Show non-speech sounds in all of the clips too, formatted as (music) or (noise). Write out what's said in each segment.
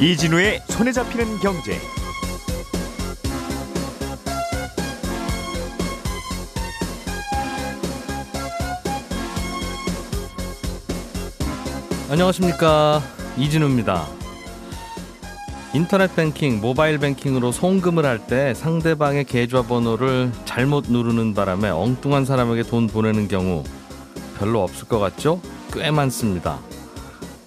이진우의 손에 잡히는 경제. 안녕하십니까 이진우입니다. 인터넷 뱅킹, 모바일 뱅킹으로 송금을 할 때 상대방의 계좌 번호를 잘못 누르는 바람에 엉뚱한 사람에게 돈 보내는 경우 별로 없을 것 같죠? 꽤 많습니다.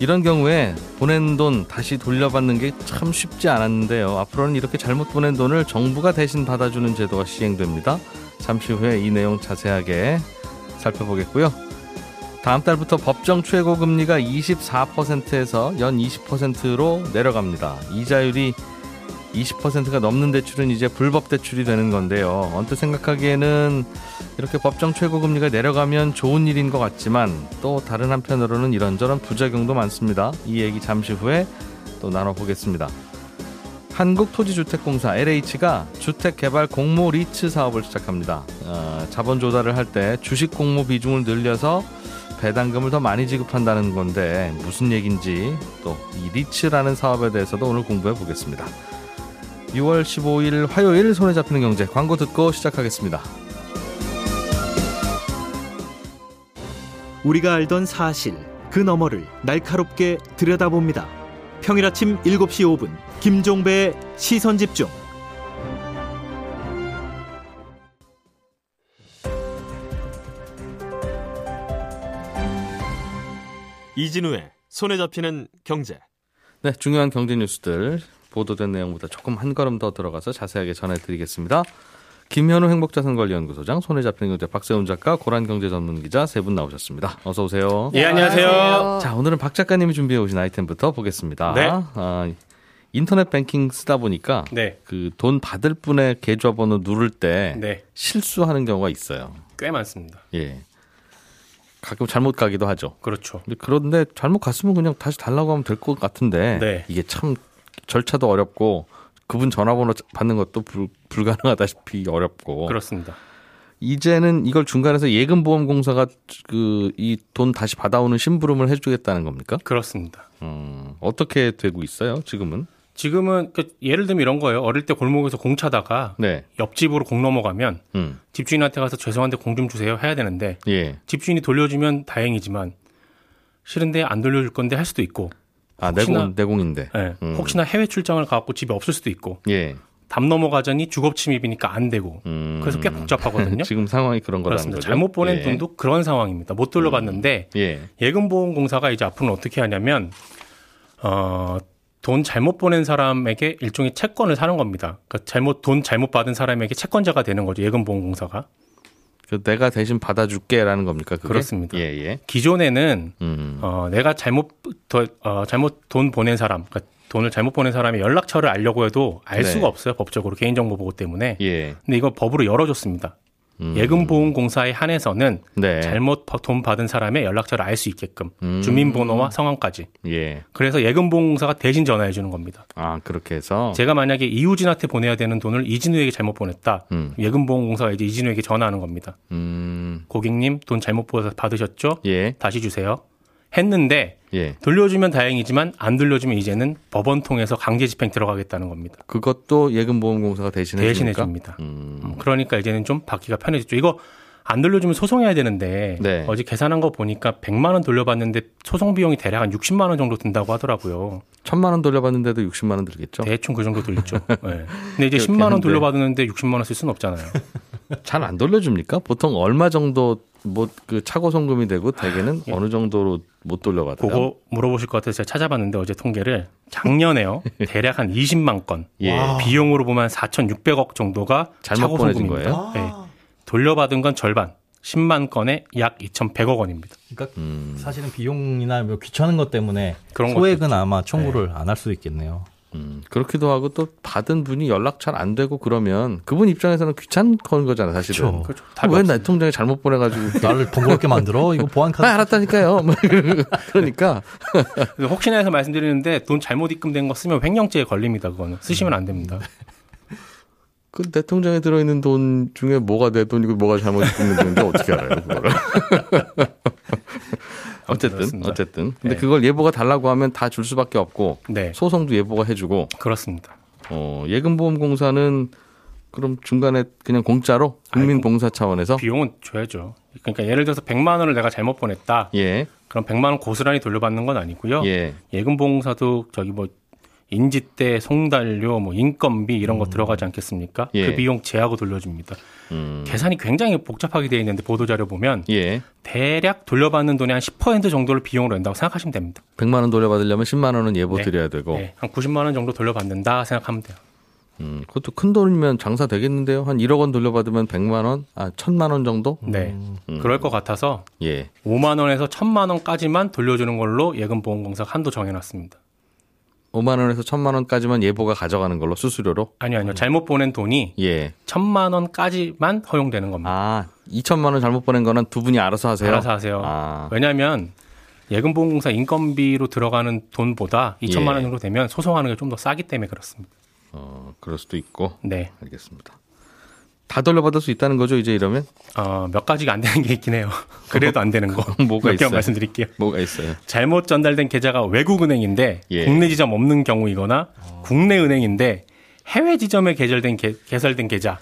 이런 경우에 보낸 돈 다시 돌려받는 게 참 쉽지 않았는데요. 앞으로는 이렇게 잘못 보낸 돈을 정부가 대신 받아주는 제도가 시행됩니다. 잠시 후에 이 내용 자세하게 살펴보겠고요. 다음 달부터 법정 최고 금리가 24%에서 연 20%로 내려갑니다. 이자율이 20%가 넘는 대출은 이제 불법 대출이 되는 건데요. 언뜻 생각하기에는 이렇게 법정 최고 금리가 내려가면 좋은 일인 것 같지만 또 다른 한편으로는 이런저런 부작용도 많습니다. 이 얘기 잠시 후에 또 나눠보겠습니다. 한국토지주택공사 LH가 주택개발 공모 리츠 사업을 시작합니다. 어, 자본 조달을 할 때 주식 공모 비중을 늘려서 배당금을 더 많이 지급한다는 건데 무슨 얘긴지 또 이 리츠라는 사업에 대해서도 오늘 공부해 보겠습니다. 6월 15일 화요일 손에 잡히는 경제 광고 듣고 시작하겠습니다. 우리가 알던 사실 그 너머를 날카롭게 들여다봅니다. 평일 아침 7시 5분 김종배의 시선 집중. 이진우의 손에 잡히는 경제. 네, 중요한 경제 뉴스들 보도된 내용보다 조금 한 걸음 더 들어가서 자세하게 전해드리겠습니다. 김현우 행복자산관리연구소장, 손에 잡히는 경제 박세훈 작가, 고란 경제 전문 기자 세 분 나오셨습니다. 어서 오세요. 예, 안녕하세요. 자, 오늘은 박 작가님이 준비해 오신 아이템부터 보겠습니다. 네. 아, 인터넷 뱅킹 쓰다 보니까 네. 그돈 받을 분의 계좌번호 누를 때 네. 실수하는 경우가 있어요. 꽤 많습니다. 예. 가끔 잘못 가기도 하죠. 그렇죠. 그런데 잘못 갔으면 그냥 다시 달라고 하면 될 것 같은데 네. 이게 참 절차도 어렵고 그분 전화번호 받는 것도 불, 불가능하다시피 어렵고 그렇습니다. 이제는 이걸 중간에서 예금보험공사가 그 이 돈 다시 받아오는 심부름을 해주겠다는 겁니까? 그렇습니다. 음, 어떻게 되고 있어요? 지금은? 지금은 그 예를 들면 이런 거예요. 어릴 때 골목에서 공 차다가 네, 옆집으로 공 넘어가면 음, 집주인한테 가서 죄송한데 공 좀 주세요 해야 되는데 예. 집주인이 돌려주면 다행이지만 싫은데 안 돌려줄 건데 할 수도 있고 아 혹시나- 내공 내공인데. 예, 음. 혹시나 해외 출장을 가갖고 집에 없을 수도 있고 예. 담 넘어가자니 주거 침입이니까 안 되고 음, 그래서 꽤 복잡하거든요. (laughs) 지금 상황이 그런 거라는 그렇습니다. 거죠. 잘못 보낸 예. 돈도 그런 상황입니다. 못 돌려받는데 예. 예금보험공사가 이제 앞으로는 어떻게 하냐면 어, 돈 잘못 보낸 사람에게 일종의 채권을 사는 겁니다. 그러니까 잘못 돈 잘못 받은 사람에게 채권자가 되는 거죠. 예금보험공사가 그 내가 대신 받아줄게라는 겁니까? 그게? 그렇습니다. 예, 예. 기존에는 음. 어, 내가 잘못 더, 어, 잘못 돈 보낸 사람, 그러니까 돈을 잘못 보낸 사람의 연락처를 알려고 해도 알 네. 수가 없어요. 법적으로 개인정보 보호 때문에. 예. 근데 이거 법으로 열어줬습니다. 음. 예금보험공사에 한해서는 네. 잘못 버- 돈 받은 사람의 연락처를 알 수 있게끔 음. 주민번호와 성함까지. 예. 그래서 예금보험공사가 대신 전화해 주는 겁니다. 아, 그렇게 해서 제가 만약에 이우진한테 보내야 되는 돈을 이진우에게 잘못 보냈다. 음. 예금보험공사가 이제 이진우에게 전화하는 겁니다. 음. 고객님 돈 잘못 받- 받으셨죠? 예. 다시 주세요. 했는데 예. 돌려주면 다행이지만 안 돌려주면 이제는 법원 통해서 강제 집행 들어가겠다는 겁니다. 그것도 예금보험공사가 대신해 대신해 줍니까? 줍니다. 음. 음, 그러니까 이제는 좀 받기가 편해졌죠. 이거 안 돌려주면 소송해야 되는데 네. 어제 계산한 거 보니까 100만 원 돌려받는데 소송 비용이 대략 한 60만 원 정도 든다고 하더라고요. 천만 원 돌려받는데도 60만 원 들겠죠? 대충 그 정도 들죠. (laughs) 네. 근데 이제 그렇게 10만 원 하는데. 돌려받는데 60만 원 쓸 수는 없잖아요. (laughs) 잘 안 돌려줍니까? 보통 얼마 정도 뭐 그 차고 송금이 되고 대개는 예. 어느 정도로 못 돌려받아요? 그거 물어보실 것 같아서 제가 찾아봤는데 어제 통계를 작년에요. (laughs) 대략 한 20만 건. 예. 비용으로 보면 4,600억 정도가 잘못 차고 보내진. 거예요? 네. 돌려받은 건 절반. 10만 건에 약 2,100억 원입니다. 그러니까 음. 사실은 비용이나 뭐 귀찮은 것 때문에 소액은 아마 청구를 안할 수도 있겠네요. 음, 그렇기도 하고 또 받은 분이 연락 잘 안 되고 그러면 그분 입장에서는 귀찮은 거잖아 사실은. 그렇죠. 답이 왜 없습니다. 내 통장에 잘못 보내가지고 (laughs) 나를 번거롭게 만들어? 이거 보안 아 카드 알았다니까요. 뭐 (laughs) 그러니까 혹시나 해서 말씀드리는데 돈 잘못 입금된 거 쓰면 횡령죄에 걸립니다. 그거는 쓰시면 안 됩니다. 그 내 통장에 들어있는 돈 중에 뭐가 내 돈이고 뭐가 잘못 입금된 돈인지 어떻게 알아요? 그거를. (laughs) 어쨌든 그렇습니다. 어쨌든. 근데 네. 그걸 예보가 달라고 하면 다 줄 수밖에 없고 네, 소송도 예보가 해주고 그렇습니다. 어, 예금보험공사는 그럼 중간에 그냥 공짜로 국민봉사 차원에서 비용은 줘야죠. 그러니까 예를 들어서 100만 원을 내가 잘못 보냈다. 예, 그럼 100만 원 고스란히 돌려받는 건 아니고요. 예, 예금보험사도 저기 뭐 인지대, 송달료, 뭐 인건비 이런 거 들어가지 않겠습니까? 예. 그 비용 제하고 돌려줍니다. 음, 계산이 굉장히 복잡하게 되어 있는데 보도 자료 보면 예. 대략 돌려받는 돈의 한 10% 정도를 비용으로 낸다고 생각하시면 됩니다. 100만 원 돌려받으려면 10만 원은 예보 네. 드려야 되고. 네, 한 90만 원 정도 돌려받는다 생각하면 돼요. 음, 그것도 큰 돈이면 장사 되겠는데요. 한 1억 원 돌려받으면 100만 원, 아, 1000만 원 정도? 네, 음. 그럴 것 같아서 예. 5만 원에서 1천만 원까지만 돌려주는 걸로 예금보험공사가 한도 정해놨습니다. 5만 원에서 1000만 원까지만 예보가 가져가는 걸로 수수료로? 아니요, 아니요. 잘못 보낸 돈이 예. 1천만 원까지만 허용되는 겁니다. 아, 2천만 원 잘못 보낸 거는 두 분이 알아서 하세요. 알아서 하세요. 아, 왜냐하면 예금 보험공사 인건비로 들어가는 돈보다 2천만 예. 원 정도 되면 소송하는 게 좀 더 싸기 때문에 그렇습니다. 어, 그럴 수도 있고. 네. 알겠습니다. 다 돌려받을 수 있다는 거죠, 이제 이러면? 어, 몇 가지가 안 되는 게 있긴 해요. (laughs) 그래도 안 되는 거. 뭐가 몇 개만 있어요? 말씀드릴게요. 뭐가 있어요? 잘못 전달된 계좌가 외국 은행인데 예. 국내 지점 없는 경우이거나 국내 은행인데 해외 지점에 개설된 개, 개설된 계좌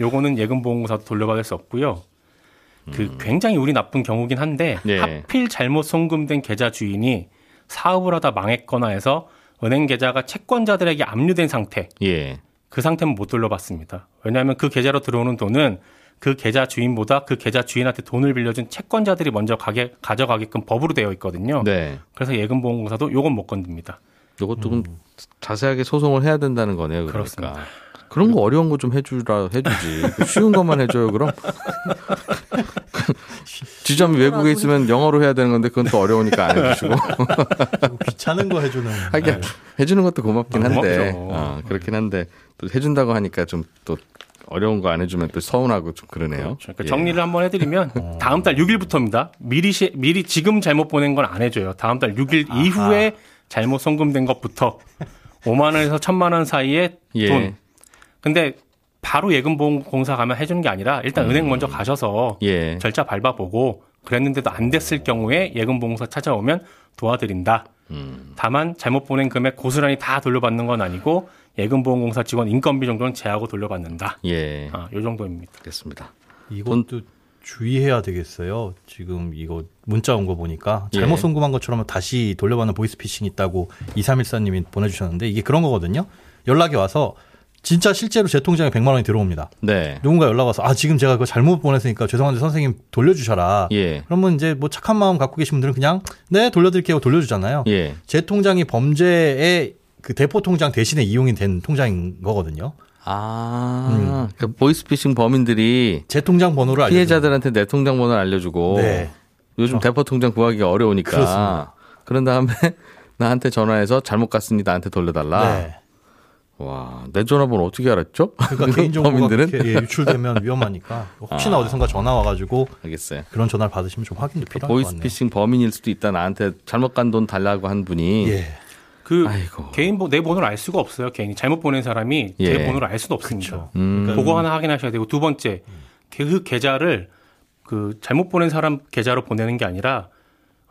요거는 예금 보험공사도 돌려받을 수 없고요. 그 굉장히 운이 나쁜 경우긴 한데 음. 예. 하필 잘못 송금된 계좌 주인이 사업을 하다 망했거나 해서 은행 계좌가 채권자들에게 압류된 상태 예. 그 상태는 못 돌려받습니다. 왜냐하면 그 계좌로 들어오는 돈은 그 계좌 주인보다 그 계좌 주인한테 돈을 빌려준 채권자들이 먼저 가게, 가져가게끔 법으로 되어 있거든요. 네. 그래서 예금보험공사도 요건 못 건듭니다. 요것도 좀 자세하게 소송을 해야 된다는 거네요. 그러니까. 그렇습니다. 그런 거 어려운 거 좀 해주라 해주지. 그 (laughs) 쉬운 것만 해줘요. 그럼 (laughs) 지점이 외국에 있으면 영어로 해야 되는 건데 그건 또 어려우니까 안 해주시고 귀찮은 거 해주는. (laughs) 하긴 해주는 것도 고맙긴 아, 한데 고맙죠. 어, 그렇긴 한데 또 해준다고 하니까 좀 또 어려운 거 안 해주면 또 서운하고 좀 그러네요. 그러니까 예. 정리를 한번 해드리면 (laughs) 다음 달 6일부터입니다. 미리 시, 미리 지금 잘못 보낸 건 안 해줘요. 다음 달 6일 이후에 잘못 송금된 것부터 5만 원에서 1천만 원 사이에 예. 돈. 근데 바로 예금보험공사 가면 해주는 게 아니라 일단 은행 먼저 가셔서 예. 절차 밟아보고 그랬는데도 안 됐을 경우에 예금보험사 찾아오면 도와드린다. 음. 다만 잘못 보낸 금액 고스란히 다 돌려받는 건 아니고 예금보험공사 직원 인건비 정도는 제하고 돌려받는다. 예. 아, 요 정도입니다. 알겠습니다. 이것도 주의해야 되겠어요. 지금 이거 문자 온 거 보니까 예. 잘못 송금한 것처럼 다시 돌려받는 보이스피싱 있다고 2314님이 보내주셨는데 이게 그런 거거든요. 연락이 와서 진짜 실제로 제 통장에 100만 원이 들어옵니다. 네. 누군가 연락 와서 아 지금 제가 그거 잘못 보냈으니까 죄송한데 선생님 돌려주셔라. 예. 그러면 이제 뭐 착한 마음 갖고 계신 분들은 그냥 네 돌려드릴게요 돌려주잖아요. 예. 제 통장이 범죄의 그 대포 통장 대신에 이용이 된 통장인 거거든요. 아, 그 보이스피싱 범인들이 제 통장 번호를 알려 피해자들한테 내 통장 번호를 알려주고 네. 요즘 대포 통장 구하기가 어려우니까 그렇습니다. 그런 다음에 (laughs) 나한테 전화해서 잘못 갔으니 나한테 돌려달라. 네. 와, 내 전화번호 어떻게 알았죠? 그러니까 (laughs) 개인정보가 예, 유출되면 (laughs) 위험하니까 혹시나 아. 어디선가 전화 와가지고 알겠어요. 그런 전화를 받으시면 좀 확인도 필요할 것 같네요. 보이스피싱 범인일 수도 있다. 나한테 잘못 간 돈 달라고 한 분이 예. 그 아이고. 개인 보, 내 번호를 알 수가 없어요. 개인이 잘못 보낸 사람이 예. 제 번호를 알 수도 없습니다. 음. 그거 하나 확인하셔야 되고 두 번째 그 계좌를 그 잘못 보낸 사람 계좌로 보내는 게 아니라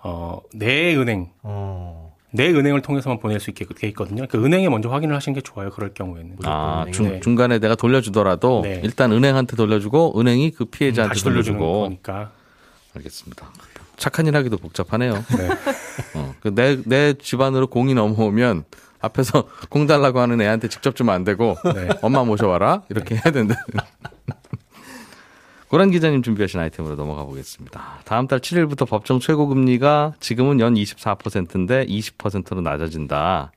어내 은행 어. 내 은행을 통해서만 보낼 수 있게 돼 있거든요. 그 은행에 먼저 확인을 하시는 게 좋아요. 그럴 경우에는 아. 중, 네. 중간에 내가 돌려주더라도 네. 일단 은행한테 돌려주고 은행이 그 피해자한테 다시 돌려주고 거니까. 알겠습니다. 착한 일 하기도 복잡하네요. 네. 어, 그 내, 내 집안으로 공이 넘어오면 앞에서 (laughs) 공 달라고 하는 애한테 직접 주면 안 되고 네. 엄마 모셔와라 이렇게 해야 된다. 고란 기자님 준비하신 아이템으로 넘어가 보겠습니다. 다음 달 7일부터 법정 최고금리가 지금은 연 24%인데 20%로 낮아진다.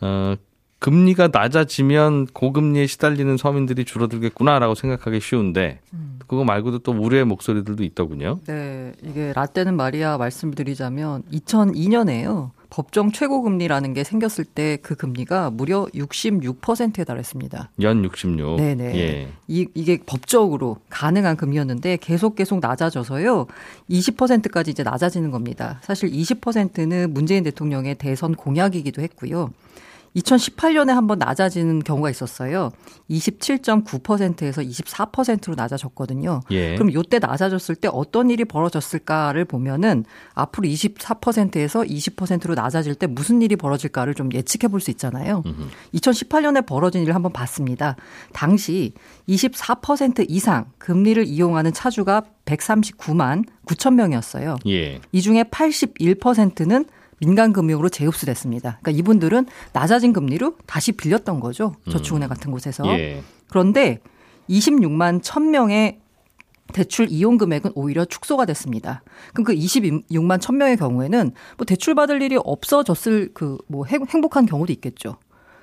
어, 금리가 낮아지면 고금리에 시달리는 서민들이 줄어들겠구나라고 생각하기 쉬운데 그거 말고도 또 우려의 목소리들도 있더군요. 네, 이게 라떼는 말이야 말씀드리자면 2002년에요. 법정 최고 금리라는 게 생겼을 때 그 금리가 무려 66%에 달했습니다. 연 66. 네네. 예. 이, 이게 법적으로 가능한 금리였는데 계속 계속 낮아져서요. 20%까지 이제 낮아지는 겁니다. 사실 20%는 문재인 대통령의 대선 공약이기도 했고요. 2018년에 한번 낮아지는 경우가 있었어요. 27.9%에서 24%로 낮아졌거든요. 예. 그럼 요때 낮아졌을 때 어떤 일이 벌어졌을까를 보면은 앞으로 24%에서 20%로 낮아질 때 무슨 일이 벌어질까를 좀 예측해 볼 수 있잖아요. 2018년에 벌어진 일을 한번 봤습니다. 당시 24% 이상 금리를 이용하는 차주가 139만 9천 명이었어요. 예. 이 중에 81%는 민간 금융으로 재흡수됐습니다. 그러니까 이분들은 낮아진 금리로 다시 빌렸던 거죠. 저축은행 같은 곳에서. 예. 그런데 26만 1000명의 대출 이용 금액은 오히려 축소가 됐습니다. 그럼 그 26만 1000명의 경우에는 뭐 대출 받을 일이 없어졌을 그 뭐 행복한 경우도 있겠죠.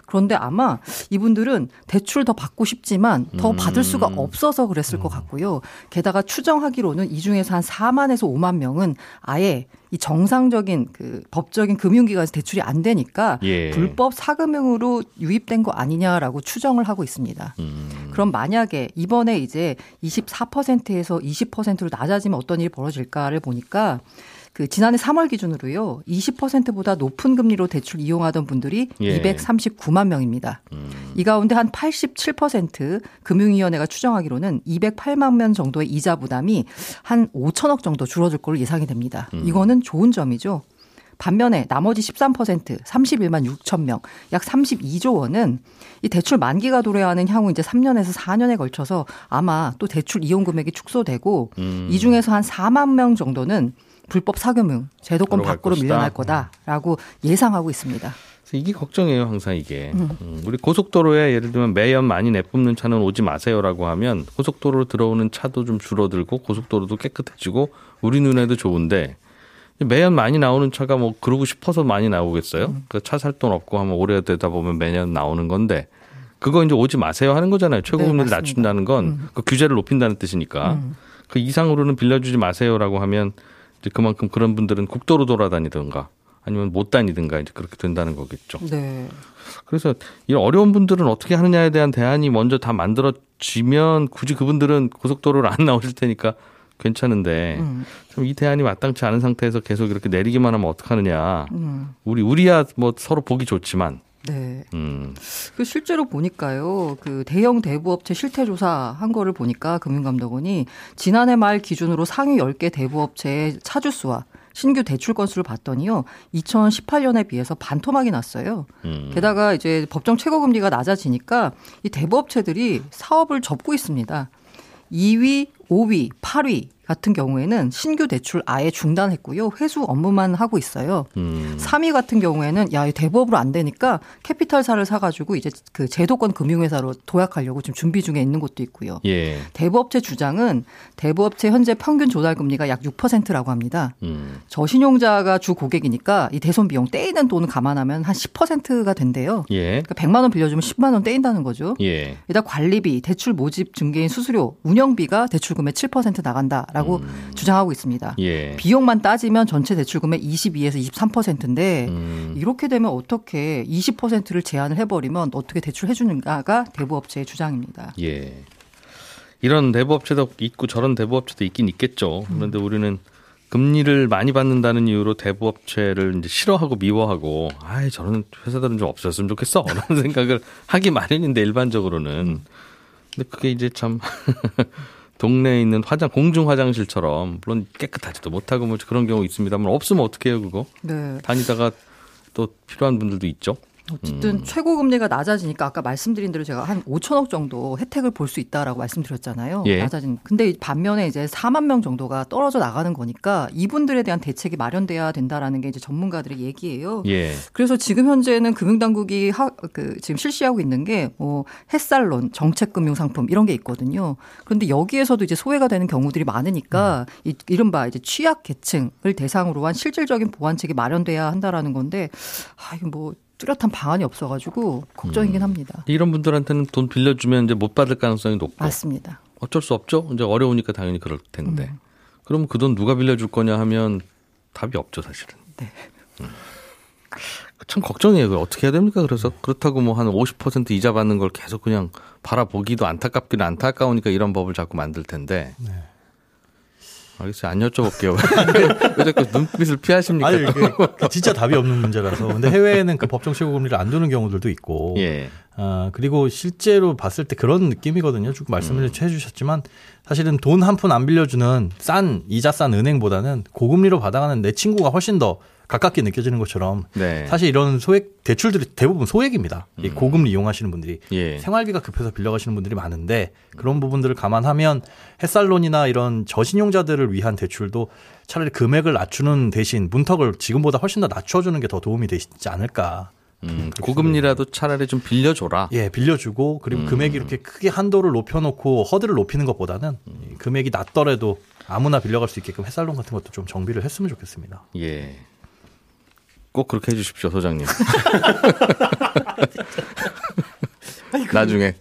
그런데 아마 이분들은 대출 더 받고 싶지만 더 받을 수가 없어서 그랬을 것 같고요. 게다가 추정하기로는 이 중에서 한 4만에서 5만 명은 아예 이 정상적인 그 법적인 금융기관에서 대출이 안 되니까 예. 불법 사금융으로 유입된 거 아니냐라고 추정을 하고 있습니다. 음. 그럼 만약에 이번에 이제 24%에서 20%로 낮아지면 어떤 일이 벌어질까를 보니까 그 지난해 3월 기준으로요. 20%보다 높은 금리로 대출 이용하던 분들이 예. 239만 명입니다. 이 가운데 한 87% 금융위원회가 추정하기로는 208만 명 정도의 이자 부담이 한 5천억 정도 줄어들 걸로 예상이 됩니다. 이거는 좋은 점이죠. 반면에 나머지 13% 31만 6천 명, 약 32조 원은 이 대출 만기가 도래하는 향후 이제 3년에서 4년에 걸쳐서 아마 또 대출 이용 금액이 축소되고 음. 이 중에서 한 4만 명 정도는 불법 사금융 제도권 밖으로 것이다. 밀려날 거다라고 예상하고 있습니다. 이게 걱정이에요, 항상 이게. 음, 우리 고속도로에 예를 들면 매연 많이 내뿜는 차는 오지 마세요라고 하면 고속도로로 들어오는 차도 좀 줄어들고 고속도로도 깨끗해지고 우리 눈에도 좋은데 매연 많이 나오는 차가 뭐 그러고 싶어서 많이 나오겠어요? 그차 살 돈 없고 하면 오래되다 보면 매년 나오는 건데 그거 이제 오지 마세요 하는 거잖아요. 최고금리를 네. 낮춘다는 건그 규제를 높인다는 뜻이니까 그 이상으로는 빌려주지 마세요라고 하면 이제 그만큼 그런 분들은 국도로 돌아다니든가 아니면 못 다니든가 이제 그렇게 된다는 거겠죠. 네. 그래서 이런 어려운 분들은 어떻게 하느냐에 대한 대안이 먼저 다 만들어지면 굳이 그분들은 고속도로를 안 나오실 테니까 괜찮은데 음. 좀이 대안이 마땅치 않은 상태에서 계속 이렇게 내리기만 하면 어떡하느냐. 음. 우리 우리야 뭐 서로 보기 좋지만 네. 음. 그 실제로 보니까요, 그 대형 대부업체 실태 조사한 거를 보니까 금융감독원이 지난해 말 기준으로 상위 10개 대부업체의 차주 수와 신규 대출 건수를 봤더니요, 2018년에 비해서 반토막이 났어요. 음. 게다가 이제 법정 최고 금리가 낮아지니까 이 대부업체들이 사업을 접고 있습니다. 2위, 5위, 8위 같은 경우에는 신규 대출 아예 중단했고요. 회수 업무만 하고 있어요. 음. 3위 같은 경우에는 야, 이 대부업으로 안 되니까 캐피탈사를 사가지고 이제 그 제도권 금융회사로 도약하려고 지금 준비 중에 있는 곳도 있고요. 예. 대부업체 주장은 대부업체 현재 평균 조달 금리가 약 6%라고 합니다. 음. 저신용자가 주 고객이니까 이 대손 비용 떼이는 돈을 감안하면 한 10%가 된대요. 예. 그러니까 100만 원 빌려주면 10만 원 떼인다는 거죠. 예. 게다가 관리비, 대출 모집 증개인 수수료, 운영비가 대출금의 7% 나간다 라고 주장하고 있습니다. 예. 비용만 따지면 전체 대출금의 22에서 23%인데 음. 이렇게 되면 어떻게 20%를 제한을 해버리면 어떻게 대출해 주는가가 대부업체의 주장입니다. 예. 이런 대부업체도 있고 저런 대부업체도 있긴 있겠죠. 그런데 우리는 금리를 많이 받는다는 이유로 대부업체를 이제 싫어하고 미워하고 아이 저런 회사들은 좀 없었으면 좋겠어 (laughs) 라는 생각을 하기 마련인데 일반적으로는 근데 그게 이제 참 (laughs) 동네에 있는 화장 공중 화장실처럼 물론 깨끗하지도 못하고 뭐 그런 경우 있습니다만 없으면 어떻게 해요 그거 네. 다니다가 또 필요한 분들도 있죠. 어쨌든 최고 금리가 낮아지니까 아까 말씀드린 대로 제가 한 5천억 정도 혜택을 볼 수 있다라고 말씀드렸잖아요. 예. 낮아진. 근데 반면에 이제 4만 명 정도가 떨어져 나가는 거니까 이분들에 대한 대책이 마련돼야 된다라는 게 이제 전문가들의 얘기예요. 예. 그래서 지금 현재는 금융당국이 하, 그 지금 실시하고 있는 게 뭐 햇살론, 정책금융상품 이런 게 있거든요. 그런데 여기에서도 이제 소외가 되는 경우들이 많으니까 이, 이른바 이제 취약 계층을 대상으로 한 실질적인 보완책이 마련돼야 한다라는 건데 아 이거 뭐 뚜렷한 방안이 없어가지고 걱정이긴 합니다. 이런 분들한테는 돈 빌려주면 이제 못 받을 가능성이 높고 맞습니다. 어쩔 수 없죠. 이제 어려우니까 당연히 그럴 텐데. 그럼 그 돈 누가 빌려줄 거냐 하면 답이 없죠, 사실은. 네. 음. 참 걱정이에요. 그걸 어떻게 해야 됩니까? 그래서 그렇다고 뭐 한 50% 이자 받는 걸 계속 그냥 바라보기도 안타깝기는 안타까우니까 이런 법을 자꾸 만들 텐데. 알겠어요. 안 여쭤볼게요. (laughs) 왜 자꾸 눈빛을 피하십니까? 아니, 그, 그 진짜 답이 없는 문제라서. 근데 해외에는 그 법정 최고 금리를 안 두는 경우들도 있고. 예. 아, 그리고 실제로 봤을 때 그런 느낌이거든요. 쭉 말씀을 음. 해주셨지만 사실은 돈 한 푼 안 빌려주는 싼 이자 싼 은행보다는 고금리로 받아가는 내 친구가 훨씬 더 가깝게 느껴지는 것처럼 네. 사실 이런 소액 대출들이 대부분 소액입니다. 이 음. 고금리 이용하시는 분들이 예. 생활비가 급해서 빌려가시는 분들이 많은데 그런 부분들을 감안하면 햇살론이나 이런 저신용자들을 위한 대출도 차라리 금액을 낮추는 대신 문턱을 지금보다 훨씬 더 낮춰주는 게 더 도움이 되지 않을까. 음, 고금리라도 차라리 좀 빌려줘라. 예, 빌려주고 그리고 음. 금액이 이렇게 크게 한도를 높여놓고 허들을 높이는 것보다는 음. 금액이 낮더라도 아무나 빌려갈 수 있게끔 햇살론 같은 것도 좀 정비를 했으면 좋겠습니다. 예. 꼭 그렇게 해주십시오, 소장님. (laughs) 나중에.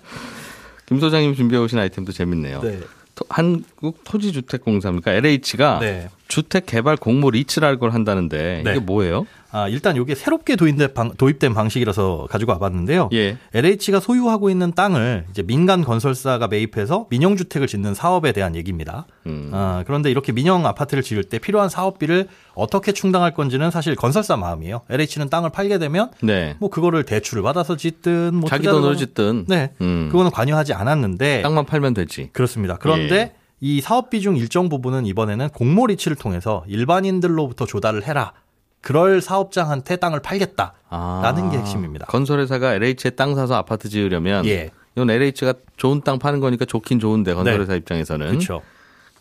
(laughs) 김 소장님 준비해 오신 아이템도 재밌네요. 네. 한국 토지주택공사입니까? LH가 네. 주택 개발 공모 리츠라는 걸 한다는데 이게 네. 뭐예요? 아, 일단 이게 새롭게 도입된, 방, 도입된 방식이라서 가지고 와봤는데요. 예. LH가 소유하고 있는 땅을 이제 민간 건설사가 매입해서 민영 주택을 짓는 사업에 대한 얘기입니다. 음. 아, 그런데 이렇게 민영 아파트를 지을 때 필요한 사업비를 어떻게 충당할 건지는 사실 건설사 마음이에요. LH는 땅을 팔게 되면 네. 뭐 그거를 대출을 받아서 짓든 뭐 자기 돈으로 짓든 네. 음. 그거는 관여하지 않았는데 땅만 팔면 되지. 그렇습니다. 그런데 예. 이 사업 비 중 일정 부분은 이번에는 공모 리치를 통해서 일반인들로부터 조달을 해라. 그럴 사업장한테 땅을 팔겠다라는 아, 게 핵심입니다. 건설회사가 LH에 땅 사서 아파트 지으려면 예. 이건 LH가 좋은 땅 파는 거니까 좋긴 좋은데 건설회사 네. 입장에서는 그렇죠.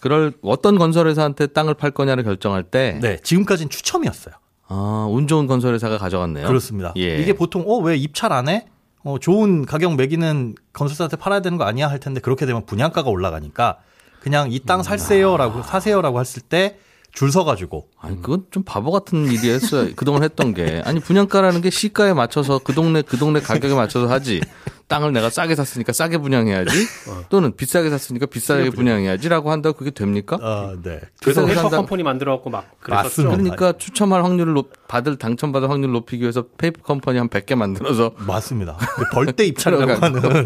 그럴 어떤 건설회사한테 땅을 팔 거냐를 결정할 때 네, 지금까지는 추첨이었어요. 아, 운 좋은 건설회사가 가져갔네요. 그렇습니다. 예. 이게 보통 어 왜 입찰 안 해? 어, 좋은 가격 매기는 건설사한테 팔아야 되는 거 아니야 할 텐데 그렇게 되면 분양가가 올라가니까 그냥 이 땅 살세요라고 사세요라고 했을 때 줄 서가지고. 아니, 그건 좀 바보 같은 일이었어요. 그동안 했던 게. 아니, 분양가라는 게 시가에 맞춰서 그 동네, 그 동네 가격에 맞춰서 하지. 땅을 내가 싸게 샀으니까 싸게 분양해야지. 어. 또는 비싸게 샀으니까 비싸게 분양해야지라고 한다고 그게 됩니까? 아, 네. 그래서 페이퍼 컴퍼니 만들어 갖고 막 그랬었죠. 그러니까 추첨할 확률을 높, 받을 당첨받을 확률을 높이기 위해서 페이퍼 컴퍼니 한 100개 만들어서 맞습니다. 그 벌떼 입찰이라고 (laughs) 하는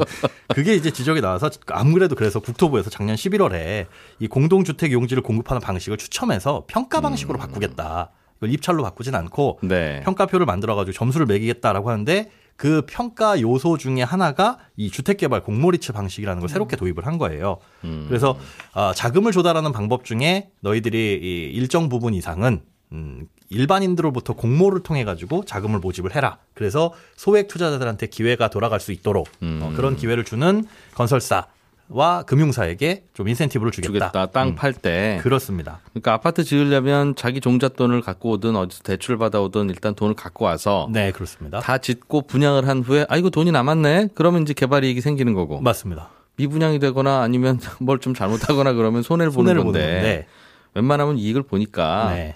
그게 이제 지적이 나와서 아무래도 그래서 국토부에서 작년 11월에 이 공동주택 용지를 공급하는 방식을 추첨해서 평가 방식으로 음. 바꾸겠다. 이걸 입찰로 바꾸진 않고 네. 평가표를 만들어 가지고 점수를 매기겠다라고 하는데 그 평가 요소 중에 하나가 이 주택개발 공모리츠 방식이라는 걸 새롭게 도입을 한 거예요. 음. 그래서 어, 자금을 조달하는 방법 중에 너희들이 이 일정 부분 이상은 음, 일반인들로부터 공모를 통해 가지고 자금을 모집을 해라. 그래서 소액 투자자들한테 기회가 돌아갈 수 있도록 음. 어, 그런 기회를 주는 건설사 와 금융사에게 좀 인센티브를 주겠다. 주겠다. 땅 음. 팔때 그렇습니다. 그러니까 아파트 지으려면 자기 종잣돈을 갖고 오든 어디서 대출 받아오든 일단 돈을 갖고 와서 네 그렇습니다. 다 짓고 분양을 한 후에 아 이거 돈이 남았네. 그러면 이제 개발 이익이 생기는 거고. 맞습니다. 미분양이 되거나 아니면 (laughs) 뭘 좀 잘못하거나 그러면 손해를, 손해를 보는 건데 네. 웬만하면 이익을 보니까 네.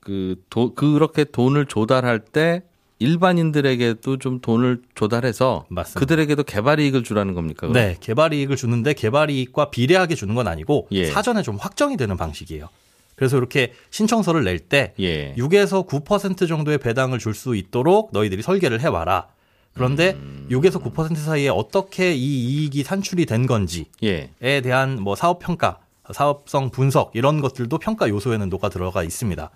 그 도, 그렇게 돈을 조달할 때 일반인들에게도 좀 돈을 조달해서 맞습니다. 그들에게도 개발 이익을 주라는 겁니까? 그럼? 네, 개발 이익을 주는데 개발 이익과 비례하게 주는 건 아니고 예. 사전에 좀 확정이 되는 방식이에요. 그래서 이렇게 신청서를 낼때 예. 6에서 9% 정도의 배당을 줄 수 있도록 너희들이 설계를 해 와라. 그런데 음. 6에서 9% 사이에 어떻게 이 이익이 산출이 된 건지에 예. 대한 뭐 사업 평가, 사업성 분석 이런 것들도 평가 요소에는 녹아 들어가 있습니다.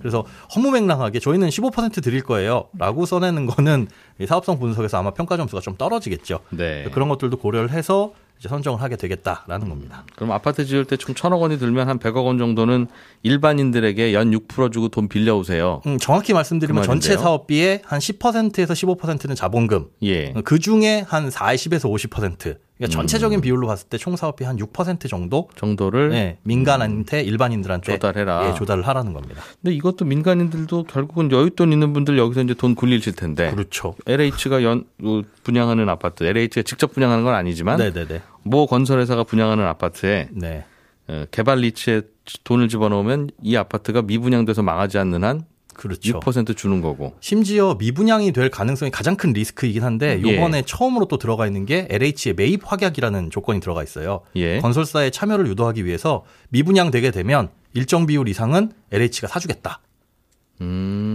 그래서 허무맹랑하게 저희는 15% 드릴 거예요. 라고 써내는 거는 사업성 분석에서 아마 평가 점수가 좀 떨어지겠죠. 네. 그런 것들도 고려를 해서 이제 선정을 하게 되겠다라는 겁니다. 그럼 아파트 지을 때 총 천억 원이 들면 한 100억 원 정도는 일반인들에게 연 6% 주고 돈 빌려오세요. 음, 정확히 말씀드리면 그 전체 사업비의 한 10%에서 15%는 자본금. 예. 그 중에 한 40에서 50%. 그러니까 전체적인 음. 비율로 봤을 때 총 사업비 한 6% 정도 정도를 네, 민간한테 음. 일반인들한테 조달해라. 예, 조달을 하라는 겁니다. 근데 이것도 민간인들도 결국은 여윳돈 있는 분들 여기서 이제 돈 굴리실 텐데. 그렇죠. LH가 연뭐 분양하는 아파트, LH가 직접 분양하는 건 아니지만 네네네. 모 건설회사가 분양하는 아파트에 네. 어, 개발 리츠에 돈을 집어넣으면 이 아파트가 미분양돼서 망하지 않는 한 그렇죠. 6% 주는 거고. 심지어 미분양이 될 가능성이 가장 큰 리스크이긴 한데 예. 요번에 예. 처음으로 또 들어가 있는 게 LH의 매입 확약이라는 조건이 들어가 있어요. 예. 건설사의 참여를 유도하기 위해서 미분양 되게 되면 일정 비율 이상은 LH가 사주겠다. 음.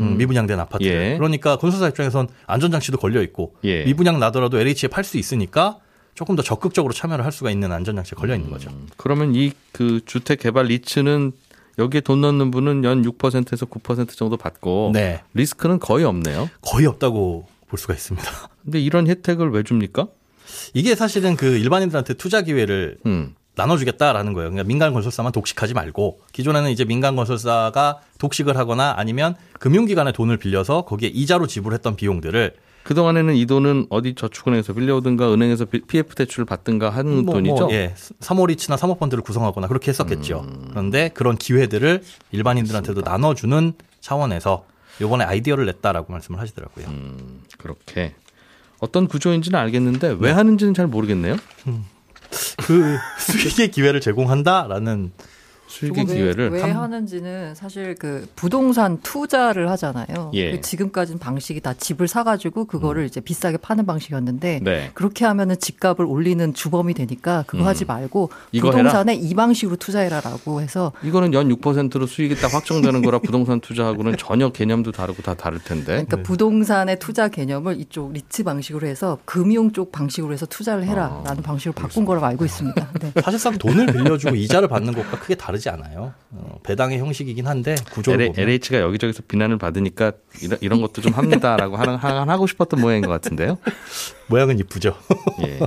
음, 미분양된 아파트를. 예. 그러니까 건설사 입장에선 안전장치도 걸려 있고 예. 미분양 나더라도 LH에 팔 수 있으니까 조금 더 적극적으로 참여를 할 수가 있는 안전장치에 걸려 있는 거죠. 그러면 이 그 주택 개발 리츠는 여기에 돈 넣는 분은 연 6%에서 9% 정도 받고 네. 리스크는 거의 없네요. 거의 없다고 볼 수가 있습니다. (laughs) 근데 이런 혜택을 왜 줍니까? 이게 사실은 그 일반인들한테 투자 기회를 음. 나눠주겠다라는 거예요. 그러니까 민간 건설사만 독식하지 말고 기존에는 이제 민간 건설사가 독식을 하거나 아니면 금융기관에 돈을 빌려서 거기에 이자로 지불했던 비용들을 그동안에는 이 돈은 어디 저축은행에서 빌려오든가 은행에서 비- PF 대출을 받든가 하는 뭐, 돈이죠. 뭐, 예, 사모리츠나 사모펀드를 구성하거나 그렇게 했었겠죠. 그런데 그런 기회들을 일반인들한테도 나눠주는 차원에서 요번에 아이디어를 냈다라고 말씀을 하시더라고요. 그렇게 어떤 구조인지는 알겠는데 왜 하는지는 잘 모르겠네요. 그 (laughs) 수익의 기회를 제공한다라는 수익의 왜- 기회를 왜, 하는지는 사실 그 부동산 투자를 하잖아요. 예. 그 지금까지는 방식이 다 집을 사가지고 그거를 이제 비싸게 파는 방식이었는데 네. 그렇게 하면은 집값을 올리는 주범이 되니까 그거 음. 하지 말고 부동산에 이 방식으로 투자해라라고 해서 이거는 연 6%로 수익이 딱 확정되는 거라 부동산 투자하고는 전혀 개념도 다르고 다 다를 텐데. 그러니까 부동산의 투자 개념을 이쪽 리츠 방식으로 해서 금융 쪽 방식으로 해서 투자를 해라라는 방식으로 바꾼 거라고 알고 있습니다. 네. 사실상 돈을 빌려주고 이자를 받는 것과 크게 다르지 않아요. 어, 배당의 형식이긴 한데 구조를 보면 LH가 여기저기서 비난을 받으니까 이런, 이런 것도 좀 합니다라고 하는 하- 하고 싶었던 모양인 것 같은데요. 모양은 이쁘죠. 예.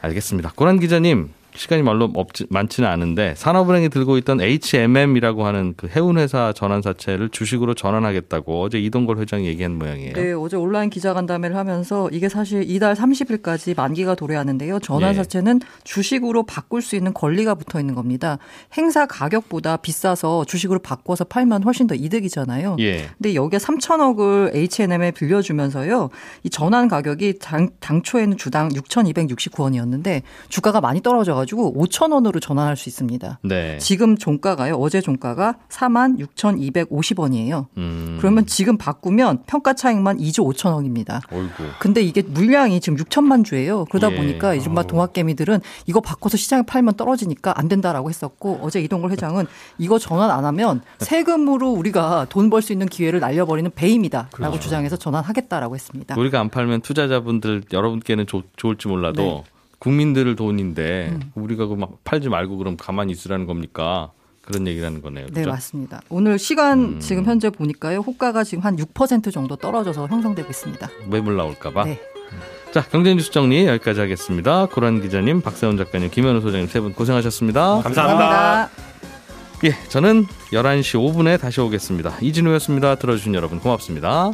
알겠습니다. 고란 기자님 시간이 말로 없지, 많지는 않은데 산업은행이 들고 있던 HMM이라고 하는 그 해운회사 전환사채를 주식으로 전환하겠다고 어제 이동걸 회장이 얘기한 모양이에요. 네, 어제 온라인 기자간담회를 하면서 이게 사실 이달 30일까지 만기가 도래하는데요. 전환사채는 주식으로 바꿀 수 있는 권리가 붙어 있는 겁니다. 행사 가격보다 비싸서 주식으로 바꿔서 팔면 훨씬 더 이득이잖아요. 예. 근데 여기에 3천억을 H&M에 빌려주면서요. 이 전환 가격이 당, 당초에는 주당 6,269원이었는데 주가가 많이 떨어져가지고 5천 원으로 전환할 수 있습니다. 네. 지금 종가가요. 어제 종가가 4만 6,250원이에요. 음. 그러면 지금 바꾸면 평가 차익만 2조 5천억입니다. 어이구. 근데 이게 물량이 지금 6천만 주예요. 그러다 예. 보니까 이른바 동학개미들은 이거 바꿔서 시장에 팔면 떨어지니까 안 된다라고 했었고 어제 이동걸 회장은 이거 전환 안 하면 세금으로 우리가 돈 벌 수 있는 기회를 날려버리는 배임이다라고 그렇죠. 주장해서 전환하겠다라고 했습니다. 우리가 안 팔면 투자자분들 여러분께는 좋, 좋을지 몰라도 네. 국민들을 돈인데 음. 우리가 그 막 팔지 말고 그럼 가만히 있으라는 겁니까? 그런 얘기라는 거네요. 네, 그죠? 맞습니다. 오늘 시간 음. 지금 현재 보니까요. 호가가 지금 한 6% 정도 떨어져서 형성되고 있습니다. 매물 나올까 봐. 네. 자, 경제 뉴스 정리 여기까지 하겠습니다. 고란 기자님, 박세훈 작가님, 김현우 소장님 세 분 고생하셨습니다. 감사합니다. 예, 저는 11시 5분에 다시 오겠습니다. 이진우였습니다. 들어주신 여러분 고맙습니다.